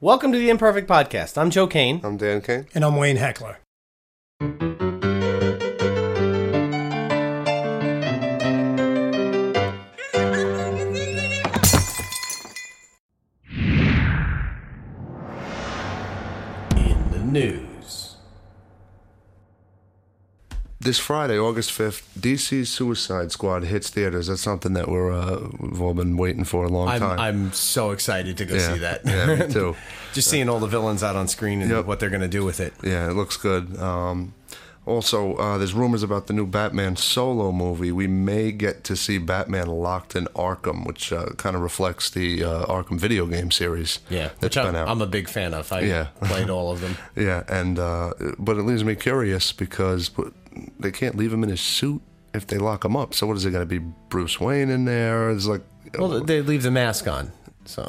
Welcome to the Imperfect Podcast. I'm Joe Kane. I'm Dan Kane. And I'm Wayne Heckler. This Friday, August 5th, DC's Suicide Squad hits theaters. That's something that we're, uh, we've all been waiting for a long I'm, time. I'm so excited to go yeah. see that. yeah, me too. Just seeing all the villains out on screen and Yep. what they're going to do with it. Yeah, it looks good. Um, also, uh, there's rumors about the new Batman solo movie. We may get to see Batman locked in Arkham, which uh, kind of reflects the uh, Arkham video game series. Yeah, that's which I'm, been out. I'm a big fan of. I Yeah. played all of them. yeah, and uh, but it leaves me curious because they can't leave him in his suit if they lock him up. So what is it going to be? Bruce Wayne in there? It's like Well, they leave the mask on. So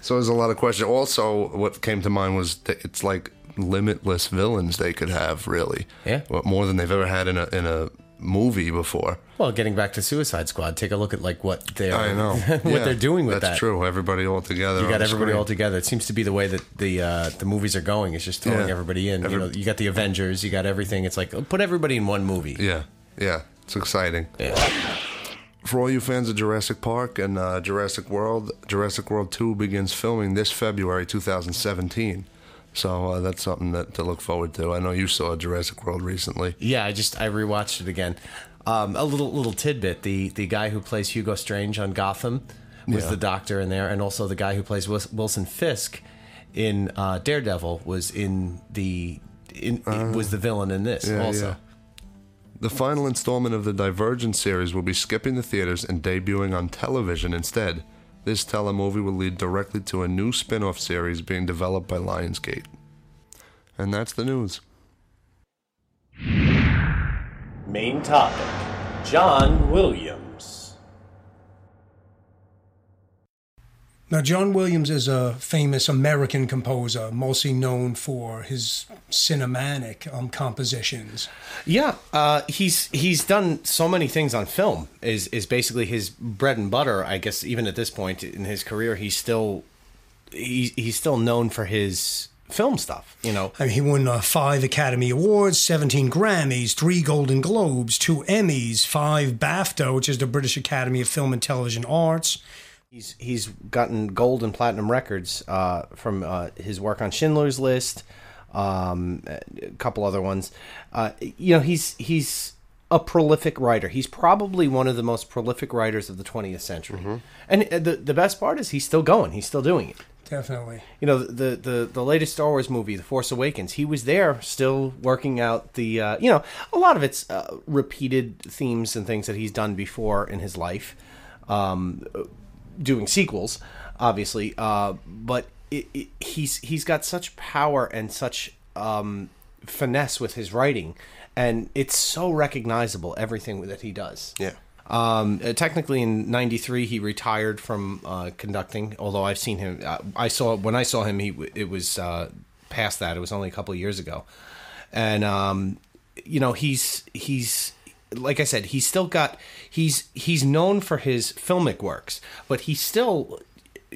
So there's a lot of questions. Also, what came to mind was that it's like limitless villains they could have, really. Yeah. What more than they've ever had in a in a movie before. Well, getting back to Suicide Squad, take a look at like what they're I know what Yeah, they're doing with That's that. That's true. Everybody all together. You got everybody screen. all together. It seems to be the way that the uh, the movies are going. It's just throwing Yeah. everybody in. Every- you know, you got the Avengers, you got everything. It's like put everybody in one movie. Yeah, yeah. It's exciting. Yeah. For all you fans of Jurassic Park and uh, Jurassic World, Jurassic World 2 begins filming this February 2017. So uh, that's something that to look forward to. I know you saw Jurassic World recently. Yeah, I just I rewatched it again. Um, a little little tidbit: the the guy who plays Hugo Strange on Gotham was Yeah. the Doctor in there, and also the guy who plays Wilson Fisk in uh, Daredevil was in the in, was the villain in this Uh, yeah, also. yeah. The final installment of the Divergent series will be skipping the theaters and debuting on television instead. This telemovie will lead directly to a new spin off series being developed by Lionsgate. And that's the news. Main topic: John Williams. Now, John Williams is a famous American composer, mostly known for his cinematic um, compositions. Yeah, uh, he's he's done so many things on film. Is is basically his bread and butter. I guess even at this point in his career, he's still he's he's still known for his film stuff. You know, I mean, he won uh, five Academy Awards, 17 Grammys, three Golden Globes, two Emmys, five BAFTA, which is the British Academy of Film and Television Arts. He's he's gotten gold and platinum records uh, from uh, his work on Schindler's List, um, a couple other ones. Uh, you know, he's he's a prolific writer. He's probably one of the most prolific writers of the 20th century. And uh, the the best part is he's still going. He's still doing it. Definitely. you know the the the latest Star Wars movie, The Force Awakens. He was there, still working out the uh, you know a lot of it's uh, repeated themes and things that he's done before in his life, um, doing sequels, obviously. Uh, but it, it, he's he's got such power and such um, finesse with his writing, and it's so recognizable everything that he does. Yeah. Um, uh, technically, in '93, he retired from uh, conducting. Although I've seen him, uh, I saw when I saw him, he it was uh, past that. It was only a couple of years ago, and um, you know he's he's like I said, he's still got he's he's known for his filmic works, but he's still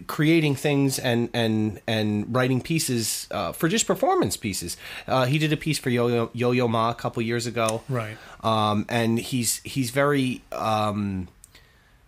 creating things and and and writing pieces uh, for just performance pieces. Uh, he did a piece for Yo Yo Yo Yo Ma a couple years ago, Right. um, and he's he's very um,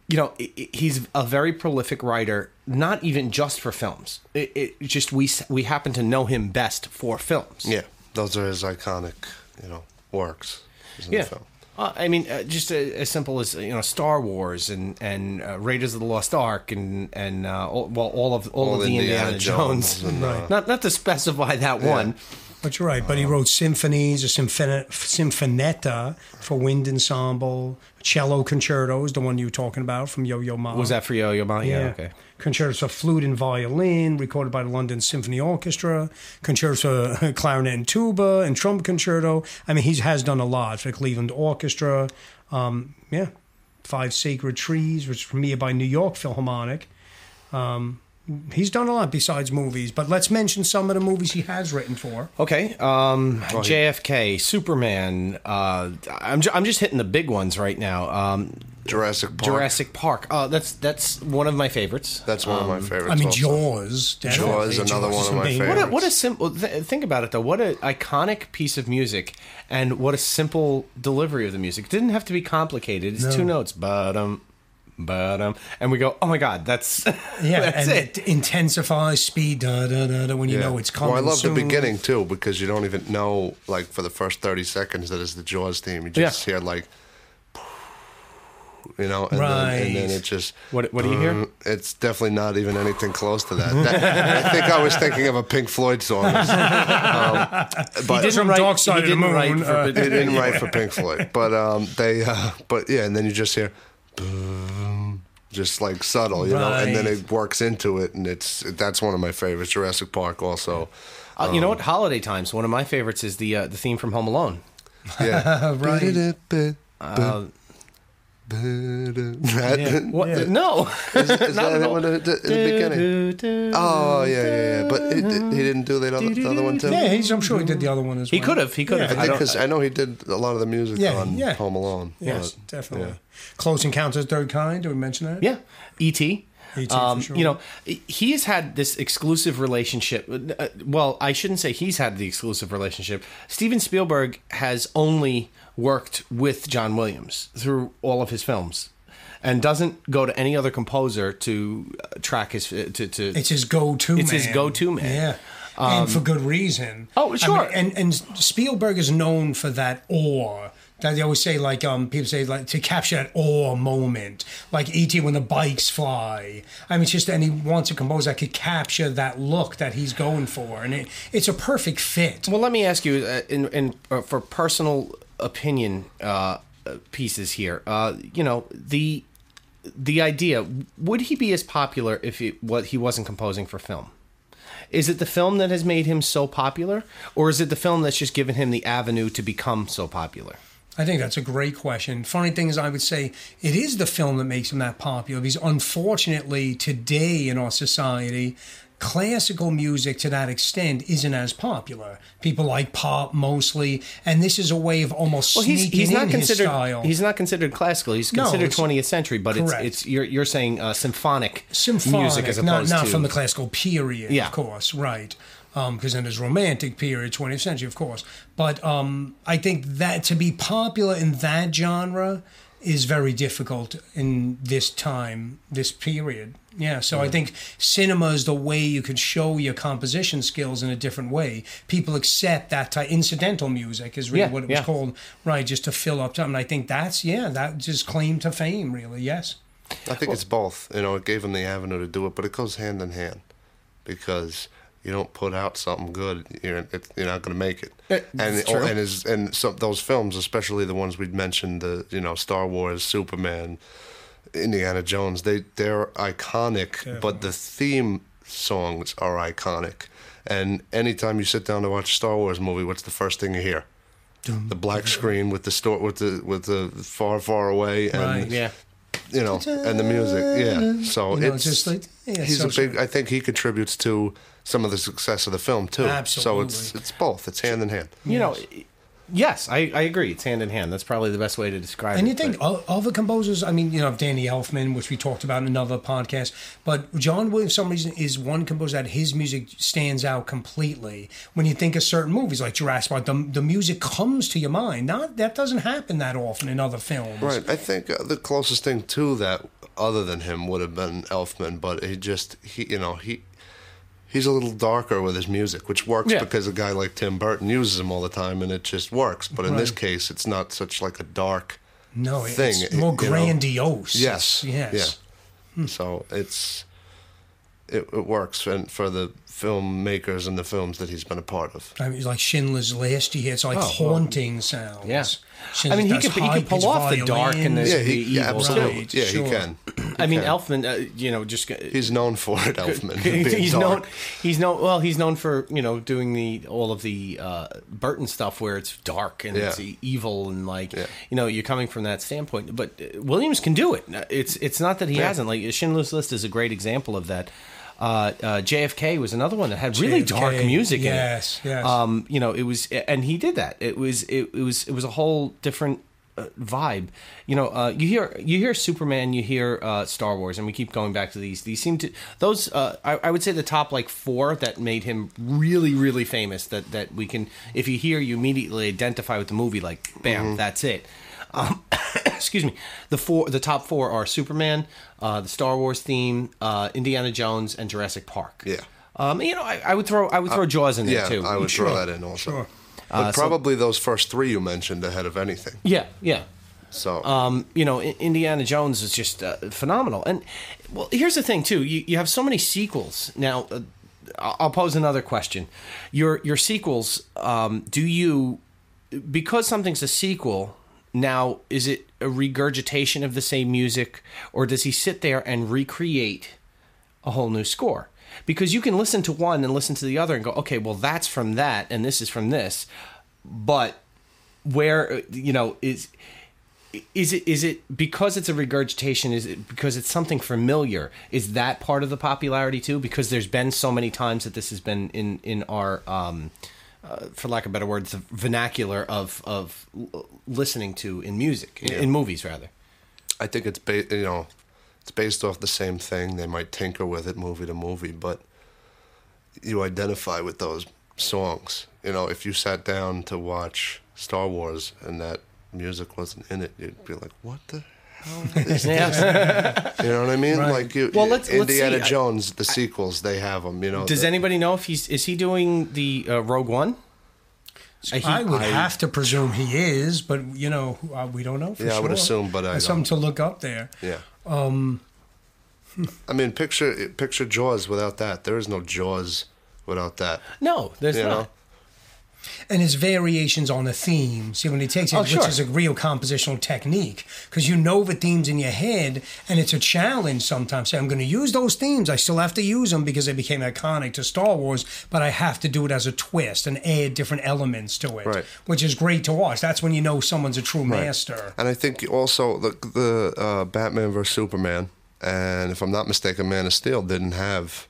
you know i- i- he's a very prolific writer not even just for films it, it just we we happen to know him best for films Yeah. Those are his iconic, you know, works. in the yeah film. Uh, I mean, uh, just as simple as you know, Star Wars and and uh, Raiders of the Lost Ark and and uh, all, well, all of all, All of the Indiana Indiana, Jones. Jones and, uh, Not not to specify that one. But you're right. But he wrote symphonies, a symphon- sinfonietta for wind ensemble, cello concertos, the one you were talking about from Yo Yo Ma. Was that for Yo Yo Ma? Yeah. Yeah. Okay. Concertos for flute and violin, recorded by the London Symphony Orchestra. Concertos for clarinet and tuba and trumpet concerto. I mean, he has done a lot for the Cleveland Orchestra. Um, yeah, Five Sacred Trees, which is premiered by New York Philharmonic. Um, he's done a lot besides movies. But let's mention some of the movies he has written for. Okay, um, JFK, Superman. Uh, I'm ju- I'm just hitting the big ones right now. Um, Jurassic Park. Jurassic Park. Uh, that's that's one of my favorites. That's one of my favorites. I mean, also. Jaws. definitely. Jaws, another one is of my amazing. What a, favorites. what a simple. Th- think about it though. What an iconic piece of music, and what a simple delivery of the music. It didn't have to be complicated. It's No. two notes, bottom, bottom, and we go. Oh my god, that's Yeah, that's and it. it intensifies speed da, da, da, da, when you Yeah. know it's coming. Well, I love soon. the beginning too because you don't even know, like, for the first thirty seconds that is the Jaws theme. You just Yeah. hear like, you know, and, then, and then it just. What- what do you hear? uh, It's definitely not even anything close to that. That- I think I was thinking of a Pink Floyd song. Um, but didn't from Dark Side he of the didn't write for- uh, they didn't write for Pink Floyd, but um, they, uh, but yeah, and then you just hear, boom, just like subtle, you know, and then Right. it works into it, and it's that's one of my favorites. Jurassic Park, also, Uh, you know what? Holiday times. One of my favorites is the uh, the theme from Home Alone. yeah, Right. Uh, That- what? Yeah. No. Is, is that the one at the, at the beginning? Oh yeah, yeah, yeah. But it, it- he didn't do that other, the other one too. Yeah, he's, I'm sure he did the other one as well. He could have. He could have. Yeah. I I think don't- because I know he did a lot of the music Yeah, on yeah. Home Alone. Yes, but, definitely. yeah. Close Encounters of the Third Kind. Did we mention that? Yeah, E.T. E.T. for Um, sure. You know, he has had this exclusive relationship. uh, Well, I shouldn't say he's had the exclusive relationship. Steven Spielberg has only worked with John Williams through all of his films, and doesn't go to any other composer to uh, track his to to. It's his go-to. It's his man. go-to man. Yeah, and for good reason. Oh, I sure. mean, and and Spielberg is known for that awe. That they always say, like um, people say, like to capture that awe moment, like ET when the bikes fly. I mean, it's just and he wants a composer that could capture that look that he's going for, and it, it's a perfect fit. Well, let me ask you, uh, in, in uh, for personal opinion uh, pieces here. Uh, you know the the idea would he be as popular if it, what he wasn't composing for film? Is it the film that has made him so popular, or is it the film that's just given him the avenue to become so popular? I think that's a great question. Funny thing is, I would say it is the film that makes him that popular because unfortunately, today in our society, classical music to that extent isn't as popular. People like pop mostly, and this is a way of almost Well, he's sneaking he's not in his considered style. he's not considered classical. He's No, considered it's- twentieth century, but it's it's you're you're saying uh, symphonic, symphonic, music as not, opposed not to from the classical period, Yeah. of course, right? Because then there's romantic period, 20th century, of course. But um, I think that to be popular in that genre is very difficult in this time, this period. Yeah, so I mm. think cinema is the way you could show your composition skills in a different way. People accept that type, incidental music is really Yeah, what it was yeah. called, right? Just to fill up time. And I think that's yeah, that just claim to fame, really. Yes. I think it's both. You know, it gave him the avenue to do it, but it goes hand in hand because you don't put out something good, you're it, you're not going to make it. And it's oh, true. and his, and some those films, especially the ones we'd mentioned, the you know Star Wars, Superman, Indiana Jones, they they're iconic, but the theme songs are iconic. And anytime you sit down to watch a Star Wars movie, what's the first thing you hear? The black screen with the store with the with the far far away and Right. yeah. you know, and the music. Yeah. So You know, it's just like- yeah, he's so a big. I think he contributes to some of the success of the film too. So it's it's both. It's hand in hand. You know, yes, I, I agree. It's hand in hand. That's probably the best way to describe And it. And you think but- o- other composers, I mean, you know, Danny Elfman, which we talked about in another podcast, but John Williams, for some reason, is one composer that his music stands out completely. When you think of certain movies like Jurassic Park, the, the music comes to your mind. Not That doesn't happen that often in other films. Right. I think uh, the closest thing to that, other than him, would have been Elfman. But he just he you know he. He's a little darker with his music, which works Yeah. because a guy like Tim Burton uses him all the time, and it just works. But in this case, it's not such like a dark No, thing. it's more you know. grandiose. Yes. Yes. Yeah. So it's it, it works for, for the filmmakers and the films that he's been a part of. I mean, it's like Schindler's List. He hear it's like Oh, well. haunting sounds. Yeah. Schindler I mean, he does could- he could pull off the dark and the- Yeah, he, the yeah evil absolutely. Right, yeah, sure. he can. I mean, can. Elfman, uh, you know, just He's known for it, Elfman. he's dark. known. He's known. Well, he's known for you know doing the all of the uh, Burton stuff where it's dark and it's evil and like Yeah. you know you're coming from that standpoint. But uh, Williams can do it. It's it's not that he Yeah. hasn't. Like Schindler's List is a great example of that. Uh, uh, JFK was another one that had really dark music yes, in it. yes. Um, you know, it was, and he did that. It was, it, it was, it was a whole different uh, vibe. You know, uh, you hear you hear Superman, you hear uh, Star Wars, and we keep going back to these. These seem to those. Uh, I, I would say the top like four that made him really, really famous. That that we can, if you hear, you immediately identify with the movie. Like, bam, that's it. Um, excuse me. The four, the top four are Superman, uh, the Star Wars theme, uh, Indiana Jones, and Jurassic Park. Yeah. Um, you know, I, I would throw I would throw Jaws in there Yeah, too. I would Sure, throw that in also. sure. But Uh, so- probably those first three you mentioned ahead of anything. Yeah, yeah. So Um, you know, Indiana Jones is just uh, phenomenal. And well, here's the thing too: you, you have so many sequels now. Uh, I'll I'll pose another question: your your sequels, um, do you because something's a sequel? Now, is it a regurgitation of the same music, or does he sit there and recreate a whole new score? Because you can listen to one and listen to the other and go, okay, well, that's from that, and this is from this, but where you know is is it is it because it's a regurgitation is it because it's something familiar? Is that part of the popularity too? Because there's been so many times that this has been in in our um uh, for lack of better words the vernacular of of listening to in music in, in movies rather I think it's ba- you know it's based off the same thing. They might tinker with it movie to movie, but you identify with those songs. You know, if you sat down to watch Star Wars and that music wasn't in it, you'd be like, "What the yeah. You know what I mean? Right. Like you, Well, let's- let's Indiana see. Jones, the sequels, they have them. You know. does the- anybody know if he's is he doing the uh, rogue one Uh, he- I would I- have to presume he is, but you know, uh, we don't know for Yeah, I would assume, but I That's something to look up there. Yeah. Um. I mean, picture picture Jaws without that. There is no Jaws without that. no there's You not know. And his variations on a theme. See, when he takes it, Oh, which is a real compositional technique, because you know the themes in your head, and it's a challenge sometimes. Say, I'm going to use those themes. I still have to use them because they became iconic to Star Wars, but I have to do it as a twist and add different elements to it, Right. which is great to watch. That's when you know someone's a true master. And I think also the the uh, Batman vs Superman, and if I'm not mistaken, Man of Steel didn't have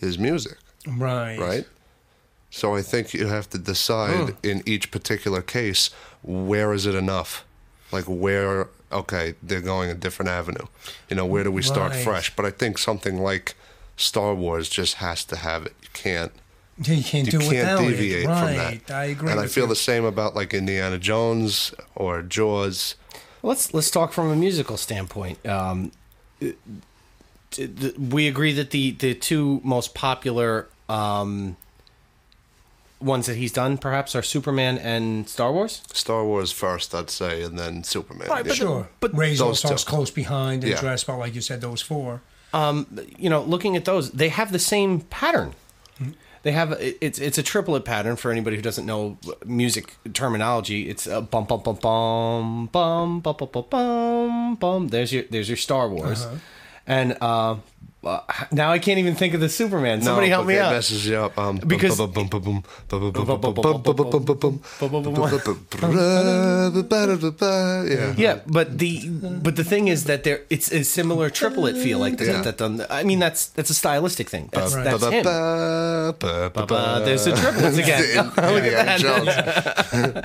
his music, Right. right? So I think you have to decide in each particular case where is it enough, like where okay they're going a different avenue, you know where do we start Right. fresh? But I think something like Star Wars just has to have it. You can't You can't you do can't without deviate it. from Right. that. I agree. And I feel you. the same about like Indiana Jones or Jaws. Let's let's talk from a musical standpoint. Um, t- t- we agree that the the two most popular um, ones that he's done, perhaps, are Superman and Star Wars. Star Wars first, I'd say, and then Superman. Right, Yeah. but- Sure. but But Razor those starts two. close behind and Yeah. dress about like you said, those four. Um, you know, looking at those, they have the same pattern. They have it's it's a triplet pattern for anybody who doesn't know music terminology. It's a bum bum bum bum bum bum bum bum bum bum. There's your there's your Star Wars, and uh, uh, now I can't even think of the Superman. Somebody help but me that out. messes you up. Um, Because- yeah. Yeah, but the but the thing is that there it's a similar triplet feel like Yeah. that. that I mean that's that's a stylistic thing. That's that's him. Uh, there's the triplets again. Look at that.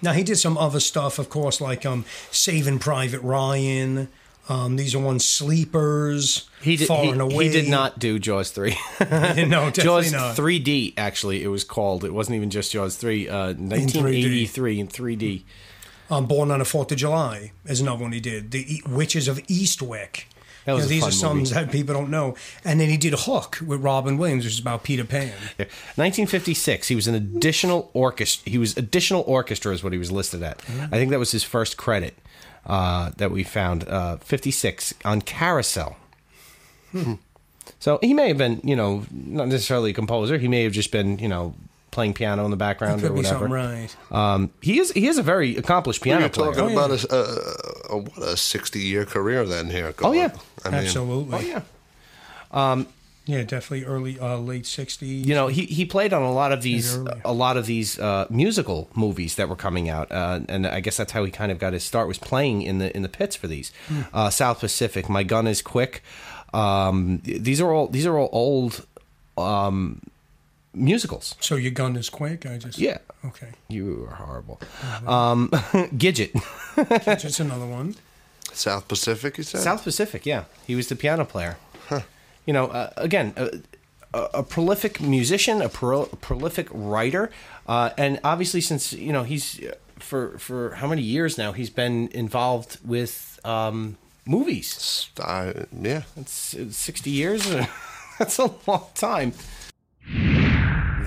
Now he did some other stuff, of course, like um, Saving Private Ryan. Um, these are ones sleepers. He did, Far he, and Away. he did not do Jaws 3. no, definitely Jaws not. 3D, actually, it was called. It wasn't even just Jaws 3. Uh, 1983 in 3D. Um, Born on the Fourth of July is another one he did. The E- Witches of Eastwick. That was You know, these are some movie. that people don't know. And then he did Hook with Robin Williams, which is about Peter Pan. 1956, he was an additional orchestra. He was additional orchestra is what he was listed at. Mm-hmm. I think that was his first credit uh, that we found. Uh, 56 on Carousel. Hmm. So he may have been, you know, not necessarily a composer. He may have just been, you know, playing piano in the background or Could be whatever. something right. Um, he is he is a very accomplished piano You're player. talking Oh, yeah. about a, a, a what a sixty year career then here. Oh, yeah. I mean, Absolutely. Oh yeah. Yeah, definitely early, uh, late 60s. You know, he, he played on a lot of these a lot of these uh, musical movies that were coming out, uh, and I guess that's how he kind of got his start was playing in the in the pits for these. Uh, South Pacific, My Gun Is Quick, Um, these are all these are all old um, musicals. So your gun is quick. I just Yeah. Okay, You are horrible. Um, Gidget, just another one. South Pacific, you said? South Pacific. Yeah, he was the piano player. You know, uh, again, a, a, a prolific musician, a, pro, a prolific writer, uh, and obviously, since you know he's uh, for for how many years now he's been involved with um, movies. Uh, yeah. It's, it's sixty years. That's a long time.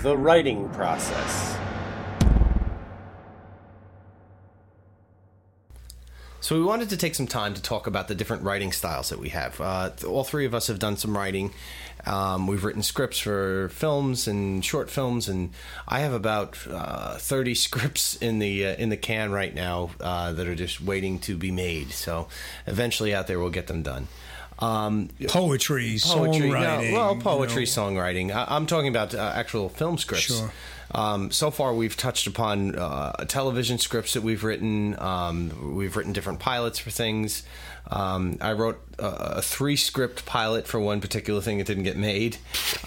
The writing process. So we wanted to take some time to talk about the different writing styles that we have. Uh, all three of us have done some writing. Um, we've written scripts for films and short films, and I have about uh, thirty scripts in the uh, in the can right now uh, that are just waiting to be made. So eventually, out there, we'll get them done. Um, Poetry, poetry, no, songwriting. well, you poetry, know. songwriting. I, I'm talking about uh, actual film scripts. Sure. Um, so far, we've touched upon uh, television scripts that we've written. Um, we've written different pilots for things. Um, I wrote a, a three script pilot for one particular thing that didn't get made.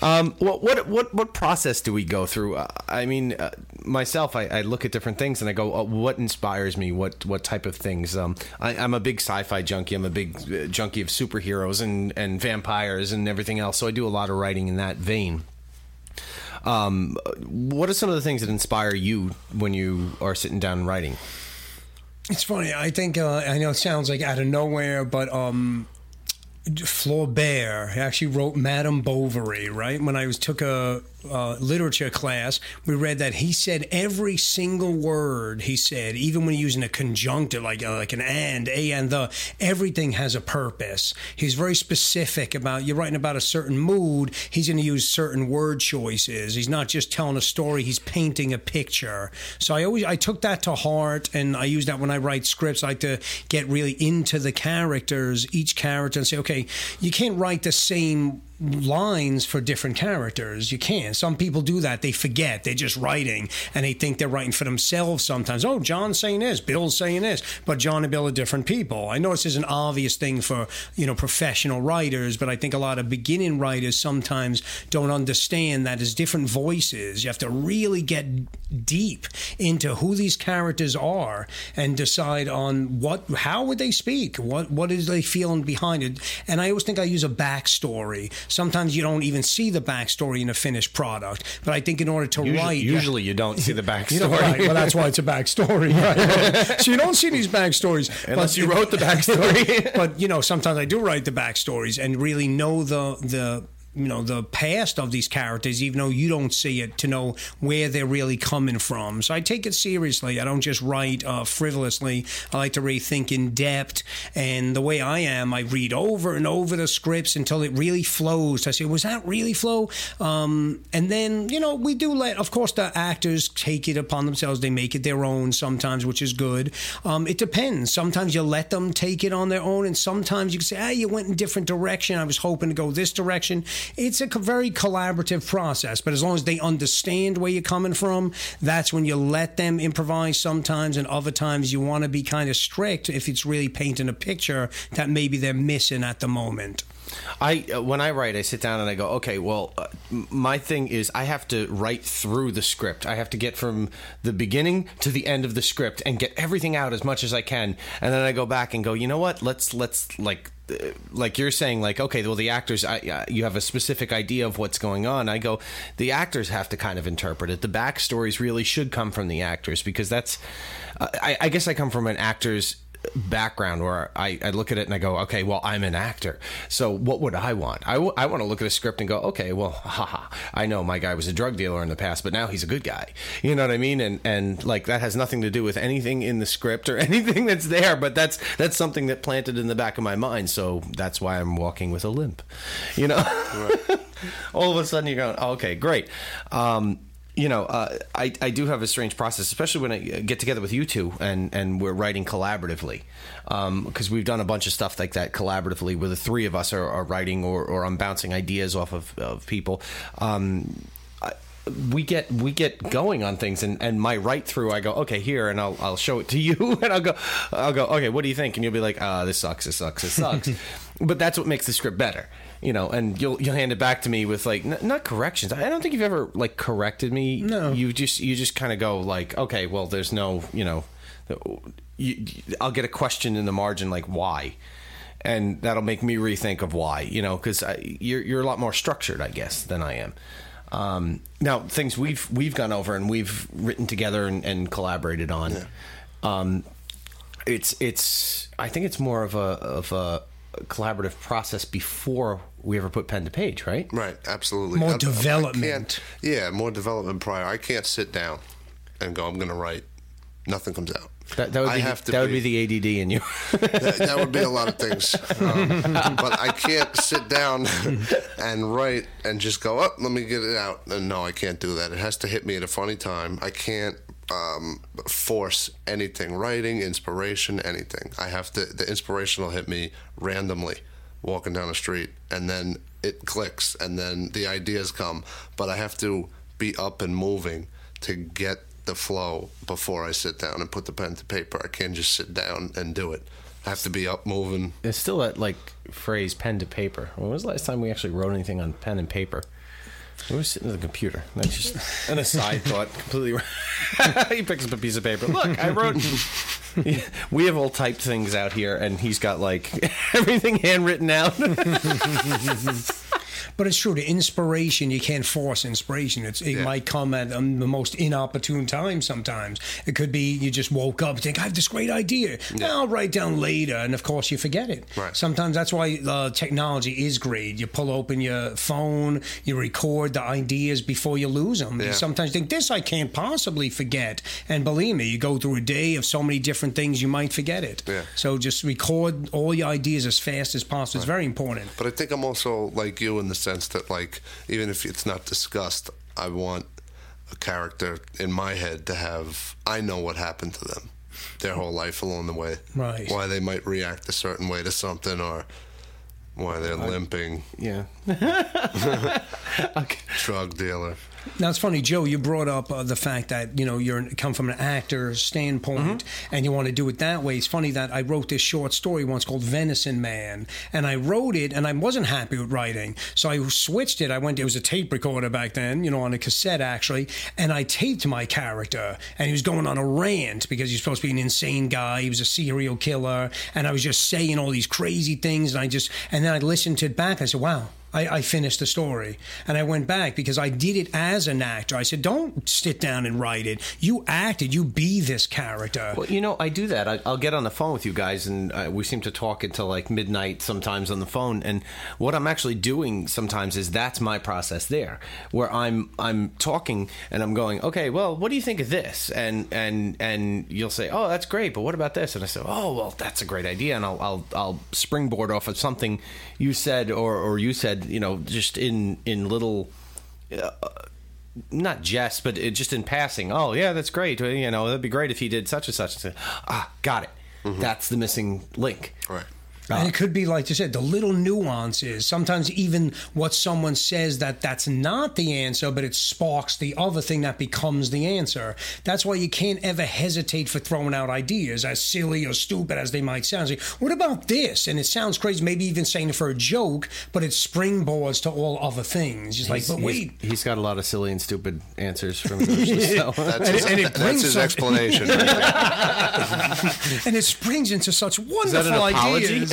Um, what, what what what process do we go through? Uh, I mean, uh, myself, I, I look at different things and I go, uh, what inspires me? What what type of things? Um, I, I'm a big sci-fi junkie. I'm a big uh, junkie of superheroes and and vampires and everything else. So I do a lot of writing in that vein. Um, what are some of the things that inspire you when you are sitting down writing? It's funny. I think uh, I know it sounds like out of nowhere, but um, Flaubert actually wrote Madame Bovary. Right when I was took a uh, literature class, we read that he said every single word he said, even when using a conjunctive like uh, like an and, a and the, everything has a purpose. He's very specific about. You're writing about a certain mood. He's going to use certain word choices. He's not just telling a story. He's painting a picture. So I always I took that to heart, and I use that when I write scripts. I like to get really into the characters, each character, and say, okay, you can't write the same lines for different characters. You can't. Some people do that. They forget. They're just writing and they think they're writing for themselves sometimes. Oh, John's saying this, Bill's saying this, but John and Bill are different people. I know this is an obvious thing for, you know, professional writers, but I think a lot of beginning writers sometimes don't understand that as different voices. You have to really get deep into who these characters are and decide on what how would they speak? What what is they feeling behind it? And I always think I use a backstory. Sometimes you don't even see the backstory in a finished product. But I think in order to Usually, write, usually you don't see the backstory you know, right, well, that's why it's a backstory, right? so you don't see these backstories unless you wrote the backstory. but you know, sometimes I do write the backstories and really know the the you know the past of these characters, even though you don't see it, to know where they're really coming from. So I take it seriously. I don't just write uh, frivolously. I like to really think in depth. And the way I am, I read over and over the scripts until it really flows. I say, was that really flow? Um, and then you know we do let, of course, the actors take it upon themselves. They make it their own sometimes, which is good. Um, it depends. Sometimes you let them take it on their own, and sometimes you can say, ah, you went in different direction. I was hoping to go this direction it's a very collaborative process. But as long as they understand where you're coming from, that's when you let them improvise sometimes, and other times you want to be kind of strict if it's really painting a picture that maybe they're missing at the moment. I uh, when I write, I sit down and I go, okay, well, uh, my thing is I have to write through the script. I have to get from the beginning to the end of the script and get everything out as much as I can, and then I go back and go, you know what? Let's let's like. Like you're saying, like okay, well the actors, I, you have a specific idea of what's going on. I go, the actors have to kind of interpret it. The backstories really should come from the actors because that's, uh, I, I guess I come from an actor's background where I, I look at it and I go, okay, well, I'm an actor. So what would I want? I, w- I want to look at a script and go, okay, well, haha, I know my guy was a drug dealer in the past, but now he's a good guy. You know what I mean? And, and like that has nothing to do with anything in the script or anything that's there, but that's, that's something that planted in the back of my mind. So that's why I'm walking with a limp, you know? All of a sudden you're going, okay, great. Um, you know, uh, I, I do have a strange process, especially when I get together with you two and, and we're writing collaboratively. Because we've done a bunch of stuff like that collaboratively where the three of us are, are writing or, or I'm bouncing ideas off of, of people. Um, I, we get we get going on things and, and my write through I go okay here and I'll I'll show it to you and I'll go I'll go okay what do you think and you'll be like ah this sucks this sucks this sucks but that's what makes the script better you know, and you'll you'll hand it back to me with like n- not corrections. I don't think you've ever like corrected me. No. you just you just kind of go like, okay, well, there's no, you know, you, I'll get a question in the margin like why, and that'll make me rethink of why, you know, because you're you're a lot more structured, I guess, than I am. Um, now, things we've we've gone over and we've written together and, and collaborated on. Um, it's it's I think it's more of a of a collaborative process before we ever put pen to page, right? Right, absolutely. More I- I development. can't- yeah, more development prior. I can't sit down and go. I'm going to write. Nothing comes out. That, that would I be have to that would be the ADD in you. that, that would be a lot of things. Um, but I can't sit down and write and just go, up, let me get it out. And no, I can't do that. It has to hit me at a funny time. I can't um, force anything, writing, inspiration, anything. I have to, the inspiration will hit me randomly walking down the street and then it clicks and then the ideas come. But I have to be up and moving to get the flow before I sit down and put the pen to paper. I can't just sit down and do it. I have to be up moving. It's still that like phrase pen to paper. When was the last time we actually wrote anything on pen and paper? We were sitting at the computer. That's just an aside thought. Completely. he picks up a piece of paper. Look, I wrote. we have all typed things out here, and he's got like everything handwritten out. But it's true. The inspiration you can't force inspiration. It's, it Yeah. might come at um, the most inopportune time. Sometimes it could be you just woke up and think I have this great idea. I'll write down later, and of course you forget it. Right. Sometimes that's why uh, technology is great. You pull open your phone, you record the ideas before you lose them. Sometimes you sometimes think this I can't possibly forget, and believe me, you go through a day of so many different things you might forget it. Yeah. So just record all your ideas as fast as possible. It's very important. But I think I'm also like you in the sense that, like, even if it's not discussed, I want a character in my head to have, I know what happened to them, their whole life along the way. Right. Why they might react a certain way to something or why they're limping, yeah. okay. drug dealer. Now it's funny, Joe. You brought up uh, the fact that you know you're come from an actor standpoint, and you want to do it that way. It's funny that I wrote this short story once called Venison Man, and I wrote it, and I wasn't happy with writing, so I switched it. I went. It was a tape recorder back then, you know, on a cassette actually, and I taped my character, and he was going on a rant because he's supposed to be an insane guy. He was a serial killer, and I was just saying all these crazy things, and I just, and then I listened to it back. I said, "Wow." I, I finished the story and I went back because I did it as an actor. I said, don't sit down and write it. You acted, you be this character. Well, you know, I do that. I, I'll get on the phone with you guys, and uh, we seem to talk until like midnight sometimes on the phone. And what I'm actually doing sometimes is that's my process there, where I'm I'm talking and I'm going, okay, well, what do you think of this? And and and you'll say, oh, that's great, but what about this? And I say, oh, well, that's a great idea, and I'll I'll, I'll springboard off of something you said or or you said, you know, just in in little not jest, but just in passing. Oh, yeah, that's great. You know, that'd be great if he did such and such. And say, ah, got it. That's the missing link. Right. Ah. And it could be, like you said, the little nuances. Sometimes even what someone says that that's not the answer, but it sparks the other thing that becomes the answer. That's why you can't ever hesitate for throwing out ideas, as silly or stupid as they might sound. Say, what about this? And it sounds crazy, maybe even saying it for a joke, but it springboards to all other things. Just like, He's- but he's- wait, he's got a lot of silly and stupid answers from his so. That's his, and it that's his explanation. and it springs into such wonderful an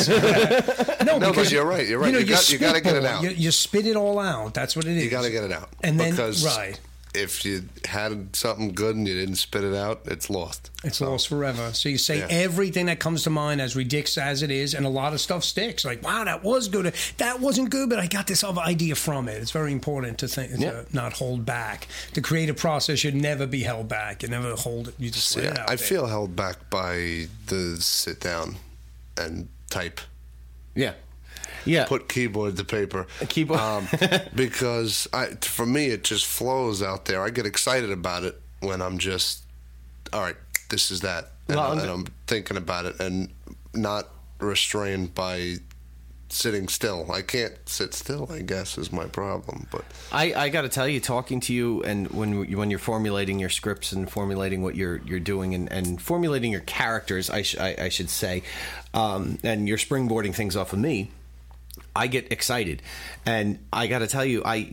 no, No, because you're right, you're right. You got- you gotta get it out. You, you spit it all out. That's what it is. You got to get it out. And then- because right. if you had something good and you didn't spit it out, it's lost. It's So, lost forever. So you say Yeah. everything that comes to mind, as ridiculous as it is, and a lot of stuff sticks. Like, wow, that was good. That wasn't good, but I got this other idea from it. It's very important to think, Yeah. to not hold back. The creative process should never be held back. You never hold it. You just it Yeah, out I there. feel held back by the sit down and type. Yeah. Yeah. Put keyboard to paper. keyboard. Um, because I, for me, it just flows out there. I get excited about it when I'm just, all right, this is that. And, Well, I- and I'm thinking about it and not restrained by sitting still. I can't sit still, I guess, is my problem. But I, I got to tell you, talking to you, and when when you're formulating your scripts and formulating what you're you're doing, and, and formulating your characters, I, sh- I, I should say, um, and you're springboarding things off of me. I get excited, and I got to tell you, I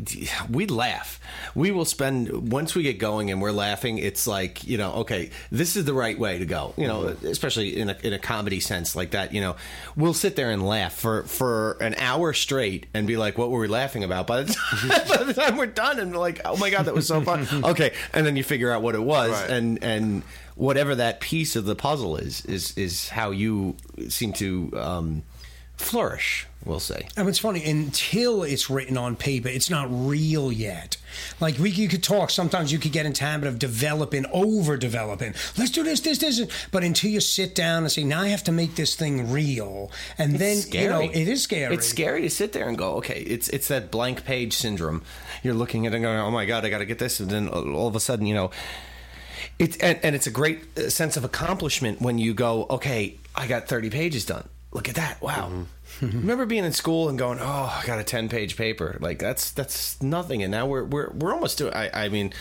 we laugh. We will spend once we get going and we're laughing. It's like you know, okay, this is the right way to go. You know, especially in a in a comedy sense like that. You know, we'll sit there and laugh for for an hour straight and be like, what were we laughing about? By the time, by the time we're done, and we're like, oh my god, that was so fun. Okay, and then you figure out what it was, Right. and and whatever that piece of the puzzle is is is how you seem to um, flourish. We'll say. And it's funny until it's written on paper, it's not real yet. Like we, you could talk. Sometimes you could get into habit of developing, over developing. Let's do this, this, this. But until you sit down and say, now I have to make this thing real, and then you know it is scary. It's scary to sit there and go, okay, it's it's that blank page syndrome. You're looking at it and going, oh my god, I got to get this, and then all of a sudden, you know, it's and, and it's a great uh, sense of accomplishment when you go, okay, I got 30 pages done. Look at that! Wow. Mm-hmm. Remember being in school and going, "Oh, I got a ten-page paper." Like that's that's nothing, and now we're we're we're almost doing. I, I mean,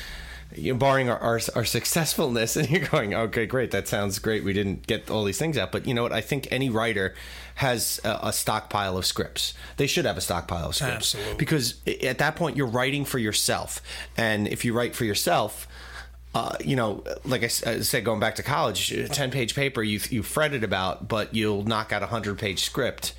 you know, barring our, our our successfulness, and you're going, "Okay, great, that sounds great." We didn't get all these things out, but you know what? I think any writer has a, a stockpile of scripts. They should have a stockpile of scripts Absolutely. because at that point you're writing for yourself, and if you write for yourself. Uh, you know, like I said, going back to college, ten-page paper you you fretted about, but you'll knock out a hundred-page script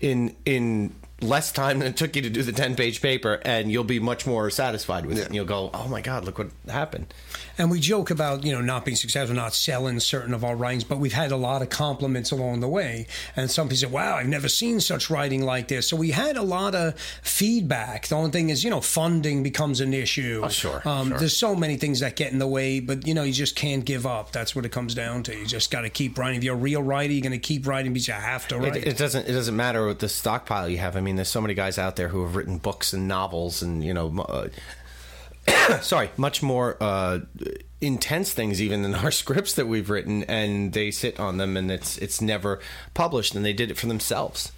in in less time than it took you to do the ten-page paper, and you'll be much more satisfied with it. And you'll go, "Oh my God, look what happened!" And we joke about, you know, not being successful, not selling certain of our writings, but we've had a lot of compliments along the way. And some people say, wow, I've never seen such writing like this. So we had a lot of feedback. The only thing is, you know, funding becomes an issue. Oh, sure, Um, sure. There's so many things that get in the way, but, you know, you just can't give up. That's what it comes down to. You just got to keep writing. If you're a real writer, you're going to keep writing because you have to write. It, it doesn't. It doesn't matter what the stockpile you have. I mean, there's so many guys out there who have written books and novels, and you know, uh, sorry, much more uh, intense things even than our scripts that we've written, and they sit on them, and it's it's never published, and they did it for themselves.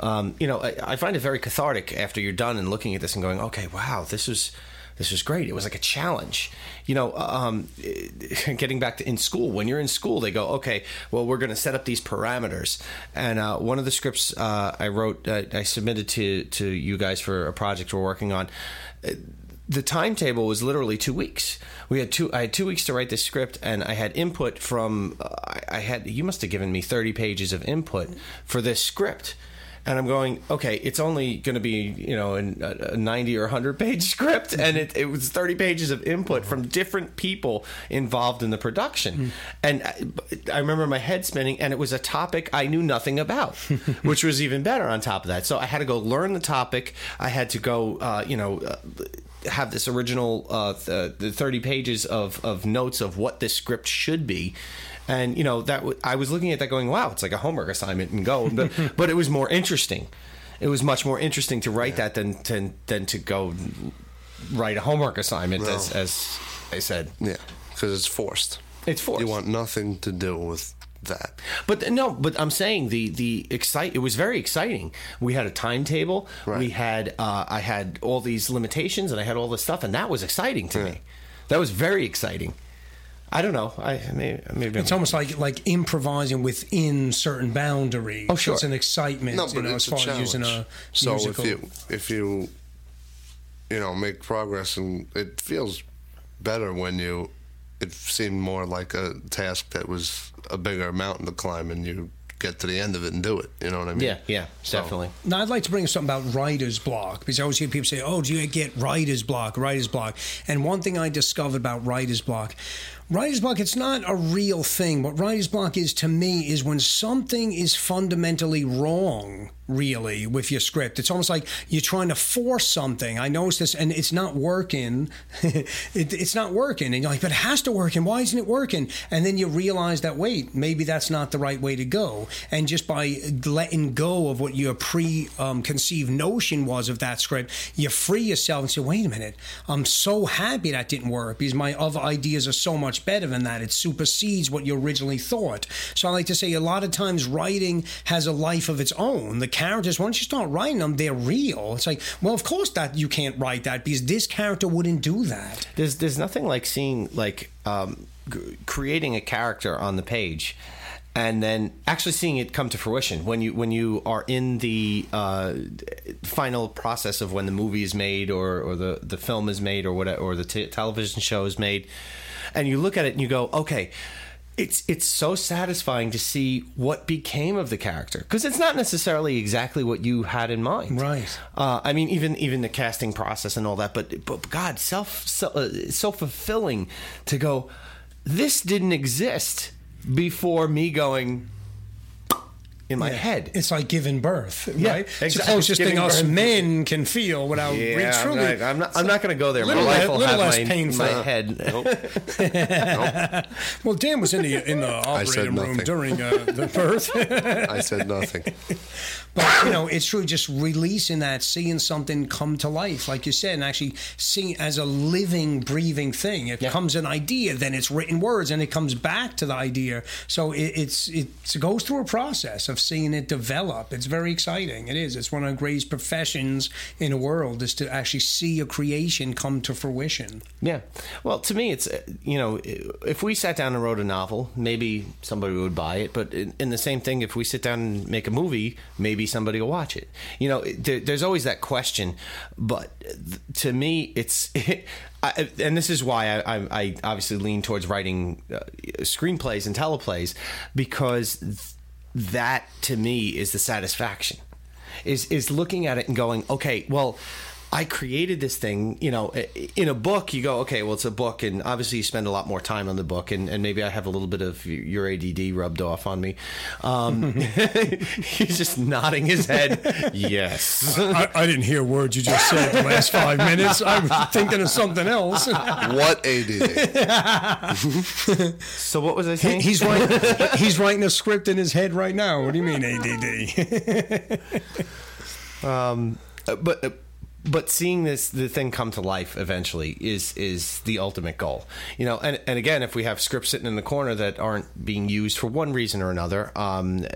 Um, you know, I, I find it very cathartic after you're done and looking at this and going, okay, wow, this was this was great. It was like a challenge. You know, um, getting back to in school, when you're in school, they go, okay, well, we're going to set up these parameters. And uh, one of the scripts uh, I wrote, uh, I submitted to to you guys for a project we're working on. uh, The timetable was literally two weeks. We had two. I had two weeks to write this script, and I had input from. Uh, I had. You must have given me thirty pages of input for this script and I'm going, okay, it's only going to be you know an, a, a 90 or 100 page script, and it, it was 30 pages of input from different people involved in the production, and I, I remember my head spinning, and it was a topic I knew nothing about, which was even better on top of that. So I had to go learn the topic. I had to go, uh, you know. Uh, have this original uh, th- the 30 pages of, of notes of what this script should be. And you know that w- I was looking at that going wow it's like a homework assignment and go. But but it was more interesting. It was much more interesting to write that than, than than to go write a homework assignment as as I said. Yeah, because it's forced. it's forced. You want nothing to do with that. But no, but I'm saying the the excite. It was very exciting. We had a timetable. Right. We had uh, I had all these limitations, and I had all this stuff, and that was exciting to me. That was very exciting. I don't know. I maybe, maybe It's almost like like improvising within certain boundaries. Oh, sure. It's an excitement, No, you but know, it's as far a as using a challenge. so musical. if you if you you know make progress and it feels better when you it seemed more like a task that was a bigger mountain to climb and you get to the end of it and do it. You know what I mean? yeah, yeah, So- definitely. Now, I'd like to bring up something about writer's block because I always hear people say, "Oh, do you get writer's block? Writer's block?" And one thing I discovered about writer's block, writer's block, it's not a real thing. What writer's block is to me is when something is fundamentally wrong, really, with your script. It's almost like you're trying to force something. I noticed this, and it's not working. it, it's not working, and you're like, "But it has to work, and why isn't it working?" And then you realize that wait, maybe that's not the right way to go. And just by letting go of what your pre-conceived notion was of that script, you free yourself and say, "Wait a minute, I'm so happy that didn't work because my other ideas are so much better than that. It supersedes what you originally thought." So I like to say, a lot of times writing has a life of its own. The characters, once you start writing them, they're real. It's like, well, of course that you can't write that because this character wouldn't do that. There's there's nothing like seeing like um, g- creating a character on the page and then actually seeing it come to fruition when you when you are in the uh, final process of when the movie is made or, or the, the film is made or whatever or the t- television show is made and you look at it and you go okay it's it's so satisfying to see what became of the character because it's not necessarily exactly what you had in mind Right. uh, I mean, even even the casting process and all that, but but God, self so, uh, so fulfilling to go. This didn't exist before me going in my Yeah. head. It's like giving birth, Yeah, right? It's the exactly. closest thing Giving us birth. men can feel without yeah, really I'm truly. not, I'm not, I'm not going to go there. Little my wife le- will little have less my, painful. my head. Nope. Well, Dan was in the in the operating room during uh, the birth. I said nothing. But you know, it's true. Just releasing that, seeing something come to life, like you said, and actually seeing it as a living, breathing thing. It Yeah. becomes an idea, then it's written words, and it comes back to the idea. So it, it's it goes through a process of seeing it develop. It's very exciting. It is. It's one of the greatest professions in the world is to actually see a creation come to fruition. Yeah. Well, to me, it's uh, you know, if we sat down and wrote a novel, maybe somebody would buy it. But in, in the same thing, if we sit down and make a movie, maybe somebody will watch it. You know, there, there's always that question. But to me, it's. I, and this is why I, I, I obviously lean towards writing uh, screenplays and teleplays because that to me is the satisfaction. Is is looking at it and going, okay, well, I created this thing. You know, in a book, you go, okay, well, it's a book, and obviously you spend a lot more time on the book, and, and maybe I have a little bit of your ADD rubbed off on me. Um, he's just nodding his head. yes. I, I didn't hear words you just said the last five minutes. I was thinking of something else. What ADD? So what was I saying? He's writing. He's writing a script in his head right now. What do you mean ADD? um, uh, but. Uh, but seeing this the thing come to life eventually is is the ultimate goal. You know and, and again if we have scripts sitting in the corner that aren't being used for one reason or another um,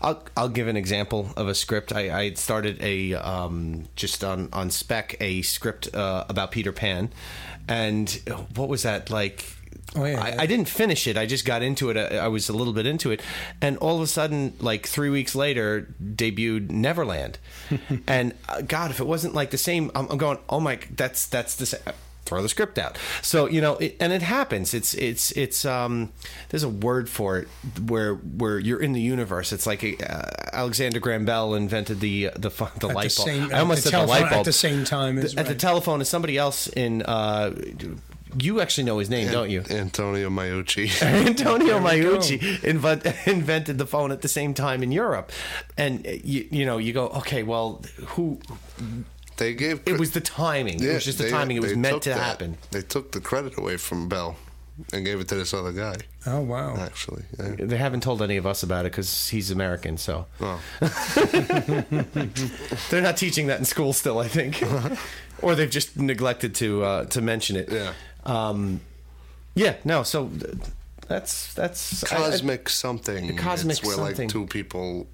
I'll, I'll give an example of a script. I, I started a um, just on on spec a script uh, about Peter Pan. And what was that like Oh, yeah. I, I didn't finish it. I just got into it. I, I was a little bit into it, and all of a sudden, like three weeks later, debuted Neverland. and uh, God, if it wasn't like the same, I'm, I'm going, oh my, that's that's the same. Throw the script out. So you know, it, and it happens. It's it's it's um. There's a word for it where where you're in the universe. It's like uh, Alexander Graham Bell invented the the fu- the light the bulb. same- I almost at the said the light bulb at the same time as- at the telephone. Is somebody else in? Uh, you actually know his name, don't you? Antonio Meucci. Antonio There. Meucci invent, invented the phone at the same time in Europe, and uh, you, you know you go okay, well, who? They gave It was the timing. it was just the they- timing. It was they meant took to that. happen. They took the credit away from Bell and gave it to this other guy. Oh wow! Actually, yeah. They haven't told any of us about it because he's American, so Oh. they're not teaching that in school still. I think, or they've just neglected to uh, to mention it. Yeah. Um, yeah. No. So th- that's that's I- I- cosmic something. cosmic it's where something. like two people.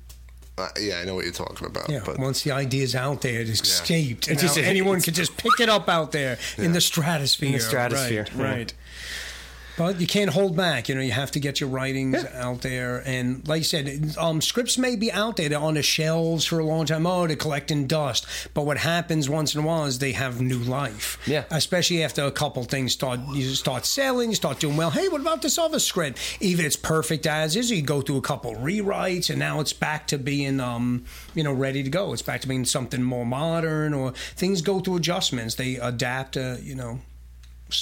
Uh, yeah, I know what you're talking about. Yeah, but once the idea's out there, it's escaped. And It's just- now anyone can just pick it up out there in the stratosphere. In the stratosphere, right? yeah. right. But you can't hold back. You know, you have to get your writings out there. And like you said, um, scripts may be out there. They're on the shelves for a long time. Oh, they're collecting dust. But what happens once in a while is they have new life. Yeah. Especially after a couple things start, you start selling, you start doing well. Hey, what about this other script? Even it's perfect as is, you go through a couple rewrites, and now it's back to being, um, you know, ready to go. It's back to being something more modern, or things go through adjustments. They adapt, uh, you know,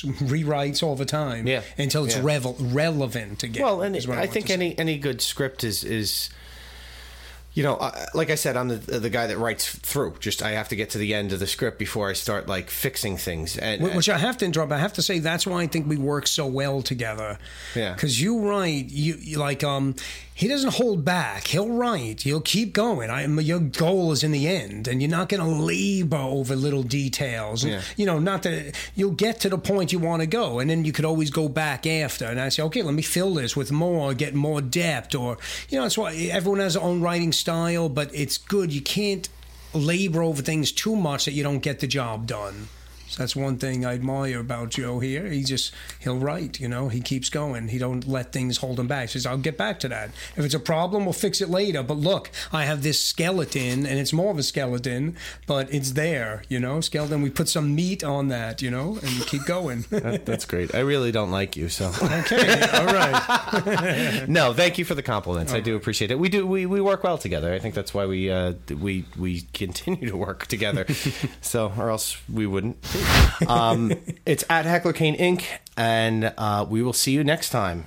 rewrites all the time. Yeah. Until it's Yeah. revel- relevant again. Well, and I, think any any good script is is you know, like I said, I'm the the guy that writes through. Just I have to get to the end of the script before I start like fixing things. And Which I have to interrupt. I have to say that's why I think we work so well together. Yeah. Because you write, you, you like um, he doesn't hold back. He'll write. He'll keep going. I, your goal is in the end, and you're not going to labor over little details. Yeah. You know, not that you'll get to the point you want to go, and then you could always go back after. And I say, okay, let me fill this with more, get more depth, or you know, that's why everyone has their own writing style, but it's good. You can't labor over things too much that you don't get the job done. So that's one thing I admire about Joe here. He just he'll write, you know. He keeps going. He don't let things hold him back. He says, "I'll get back to that. If it's a problem, we'll fix it later. But look, I have this skeleton, and it's more of a skeleton, but it's there, you know. Skeleton. We put some meat on that, you know, and keep going. That, that's great. I really don't like you, so okay, all right. no. Thank you for the compliments. I do appreciate it. We do. We, we work well together. I think that's why we uh, we we continue to work together. so, or else we wouldn't. Um, it's at Heckler Kane Inc., and uh, we will see you next time.